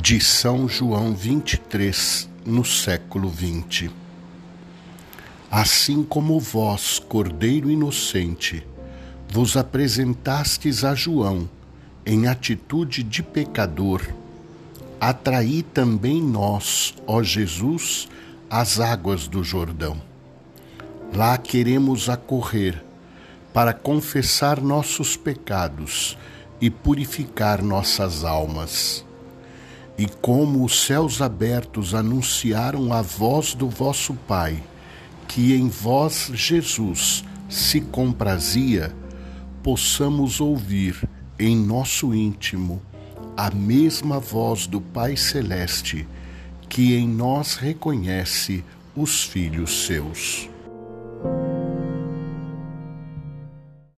de São João 23, no século 20. Assim como vós, Cordeiro inocente, vos apresentastes a João em atitude de pecador, atraí também nós, ó Jesus, as águas do Jordão. Lá queremos acorrer para confessar nossos pecados e purificar nossas almas. E como os céus abertos anunciaram a voz do vosso Pai, que em vós, Jesus, se comprazia, possamos ouvir em nosso íntimo a mesma voz do Pai Celeste, que em nós reconhece os filhos seus.